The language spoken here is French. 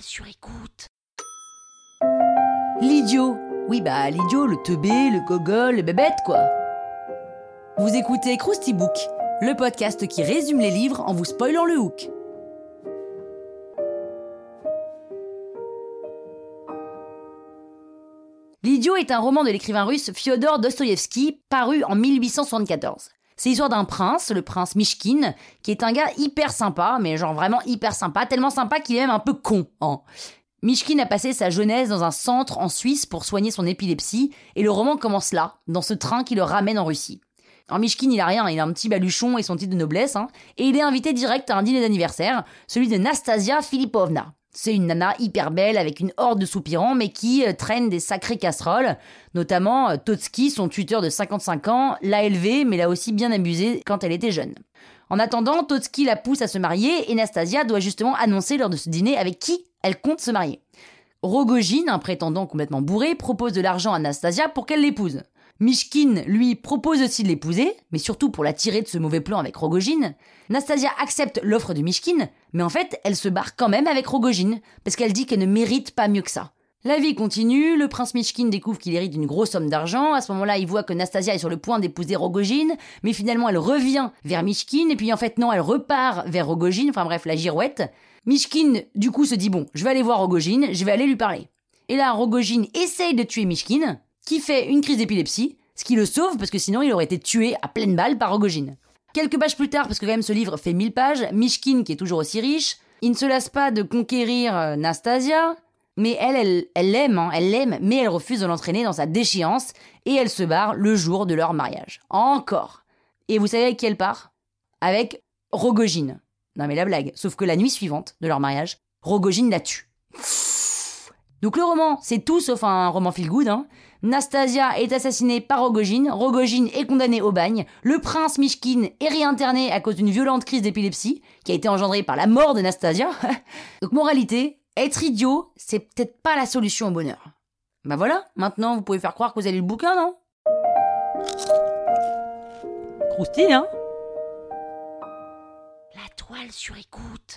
sur écoute. L'idiot. Oui, bah l'idiot, le teubé, le gogol, le bébête, quoi. Vous écoutez Krusty Book, le podcast qui résume les livres en vous spoilant le hook. L'idiot est un roman de l'écrivain russe Fyodor Dostoïevski, paru en 1874. C'est l'histoire d'un prince, le prince Mishkin, qui est un gars hyper sympa, mais genre vraiment hyper sympa, tellement sympa qu'il est même un peu con. Hein. Mishkin a passé sa jeunesse dans un centre en Suisse pour soigner son épilepsie, et le roman commence là, dans ce train qui le ramène en Russie. Alors Mishkin, il a rien, il a un petit baluchon et son titre de noblesse, hein, et il est invité direct à un dîner d'anniversaire, celui de Nastasia Filipovna. C'est une nana hyper belle avec une horde de soupirants, mais qui euh, traîne des sacrées casseroles. Notamment euh, Totski, son tuteur de 55 ans, l'a élevée, mais l'a aussi bien abusée quand elle était jeune. En attendant, Totski la pousse à se marier et Nastasia doit justement annoncer lors de ce dîner avec qui elle compte se marier. Rogojin, un prétendant complètement bourré, propose de l'argent à Nastasia pour qu'elle l'épouse. Mishkin, lui, propose aussi de l'épouser, mais surtout pour la tirer de ce mauvais plan avec Rogojin. Nastasia accepte l'offre de Mishkin, mais en fait, elle se barre quand même avec Rogojin, parce qu'elle dit qu'elle ne mérite pas mieux que ça. La vie continue, le prince Mishkin découvre qu'il hérite d'une grosse somme d'argent, à ce moment-là il voit que Nastasia est sur le point d'épouser Rogojin, mais finalement elle revient vers Mishkin, et puis en fait non, elle repart vers Rogojin, enfin bref, la girouette. Mishkin, du coup, se dit bon, je vais aller voir Rogojin, je vais aller lui parler. Et là, Rogojin essaye de tuer Mishkin, qui fait une crise d'épilepsie, ce qui le sauve parce que sinon il aurait été tué à pleine balle par Rogojin. Quelques pages plus tard, parce que quand même ce livre fait 1000 pages, Mishkin, qui est toujours aussi riche, il ne se lasse pas de conquérir euh, Nastasia, mais elle, elle l'aime, hein, elle l'aime, mais elle refuse de l'entraîner dans sa déchéance, et elle se barre le jour de leur mariage. Encore. Et vous savez avec qui elle part? Avec Rogojin. Non mais la blague, sauf que la nuit suivante de leur mariage, Rogojin la tue. Donc le roman, c'est tout sauf un roman feel good. Hein. Nastasia est assassinée par Rogojin, Rogojin est condamné au bagne, le prince Mishkin est réinterné à cause d'une violente crise d'épilepsie qui a été engendrée par la mort de Nastasia. Donc moralité, être idiot, c'est peut-être pas la solution au bonheur. Bah voilà, maintenant vous pouvez faire croire que vous avez le bouquin, non? Croustille, hein La toile sur écoute.